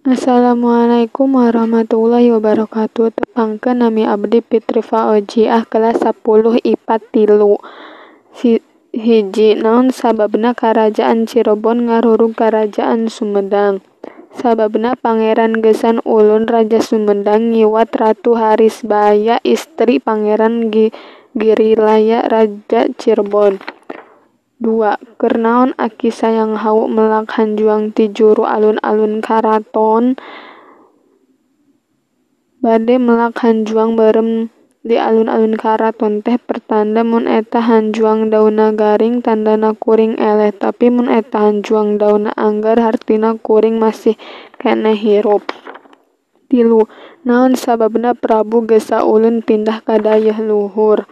Assalamualaikum warahmatullahi wabarakatuh. Tepangkeun nami abdi Fitri Faoziah kelas sapuluh IPA tilu. Hiji, naon sababna karajaan Cirebon ngarurung karajaan Sumedang? Sababna Pangeran Gesang Ulun Raja Sumedang ngiwat Ratu Harisbaya istri Pangeran Girilaya Raja Cirebon. Dua, keur naon Aki Sayang Hau melak hanjuang ti juru alun-alun karaton bade melak hanjuang barem di alun-alun karaton teh pertanda mun eta hanjuang daunna garing tandana kuring eleh, tapi mun eta hanjuang daunna anggar hartina kuring masih keneh hirup. Tilu, naon sababna Prabu Gesa Ulun pindah ka dayeuh luhur?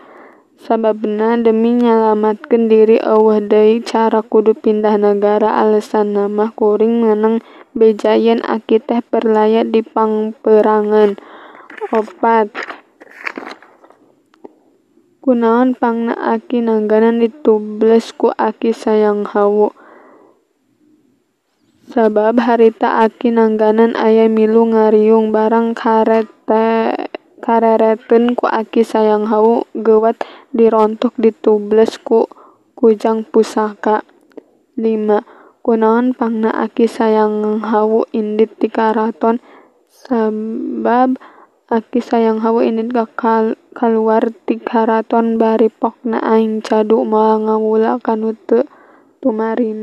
Sababna demi nyalametkeun diri eueuh deui cara kudu pindah nagara alesanna mah kuring meunang beja yen Aki teh perlaya di pangperangan. Opat, kunaon pangna Aki nangganan ditubles ku Aki Sayang Hawu? Sabab harita Aki nangganan aya milu ngariung barang kareretkeun ku Aki Sayang Hawu geuwat dirontok ditubles ku kujang pusaka. Lima, kunaon pangna Aki Sayang Hawu indit ti karaton? Sabab Aki Sayang Hawu indit kaluar ti karaton bari pokna aing cadu moal ngawula kanu teu tumarina.